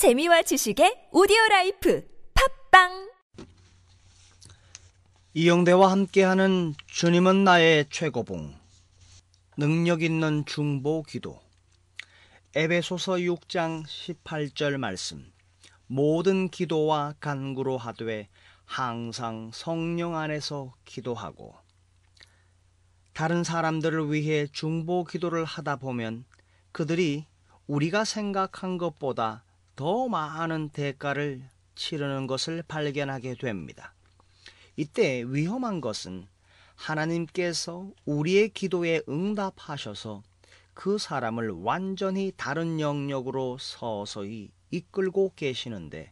재미와 지식의 오디오 라이프 팟빵! 이영대와 함께하는 주님은 나의 최고봉 능력 있는 중보 기도. 에베소서 6장 18절 말씀. 모든 기도와 간구로 하되 항상 성령 안에서 기도하고. 다른 사람들을 위해 중보 기도를 하다 보면 그들이 우리가 생각한 것보다 더 많은 대가를 치르는 것을 발견하게 됩니다. 이때 위험한 것은 하나님께서 우리의 기도에 응답하셔서 그 사람을 완전히 다른 영역으로 서서히 이끌고 계시는데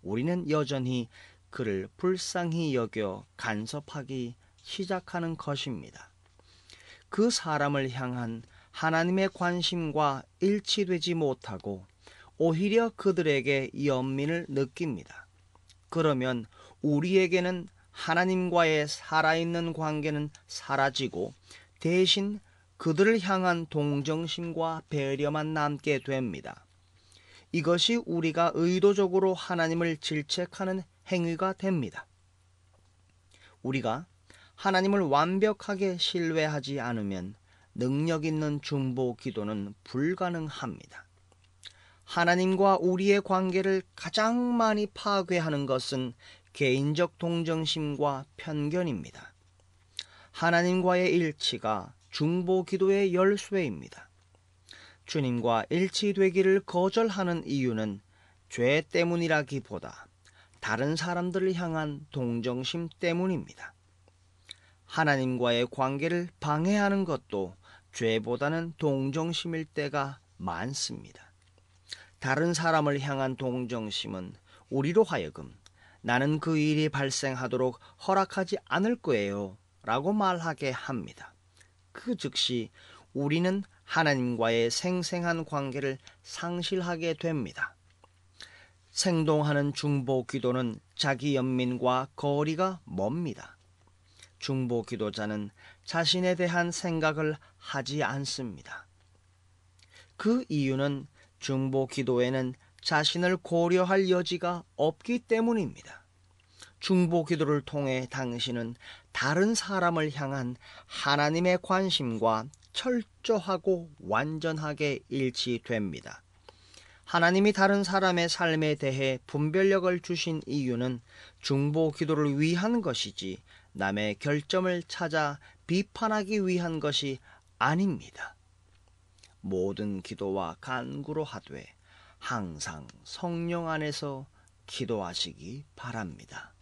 우리는 여전히 그를 불쌍히 여겨 간섭하기 시작하는 것입니다. 그 사람을 향한 하나님의 관심과 일치되지 못하고 오히려 그들에게 연민을 느낍니다. 그러면 우리에게는 하나님과의 살아있는 관계는 사라지고 대신 그들을 향한 동정심과 배려만 남게 됩니다. 이것이 우리가 의도적으로 하나님을 질책하는 행위가 됩니다. 우리가 하나님을 완벽하게 신뢰하지 않으면 능력 있는 중보 기도는 불가능합니다. 하나님과 우리의 관계를 가장 많이 파괴하는 것은 개인적 동정심과 편견입니다. 하나님과의 일치가 중보 기도의 열쇠입니다. 주님과 일치되기를 거절하는 이유는 죄 때문이라기보다 다른 사람들을 향한 동정심 때문입니다. 하나님과의 관계를 방해하는 것도 죄보다는 동정심일 때가 많습니다. 다른 사람을 향한 동정심은 우리로 하여금 나는 그 일이 발생하도록 허락하지 않을 거예요. 라고 말하게 합니다. 그 즉시 우리는 하나님과의 생생한 관계를 상실하게 됩니다. 생동하는 중보 기도는 자기 연민과 거리가 멉니다. 중보 기도자는 자신에 대한 생각을 하지 않습니다. 그 이유는 중보 기도에는 자신을 고려할 여지가 없기 때문입니다. 중보 기도를 통해 당신은 다른 사람을 향한 하나님의 관심과 철저하고 완전하게 일치됩니다. 하나님이 다른 사람의 삶에 대해 분별력을 주신 이유는 중보 기도를 위한 것이지 남의 결점을 찾아 비판하기 위한 것이 아닙니다. 모든 기도와 간구로 하되 항상 성령 안에서 기도하시기 바랍니다.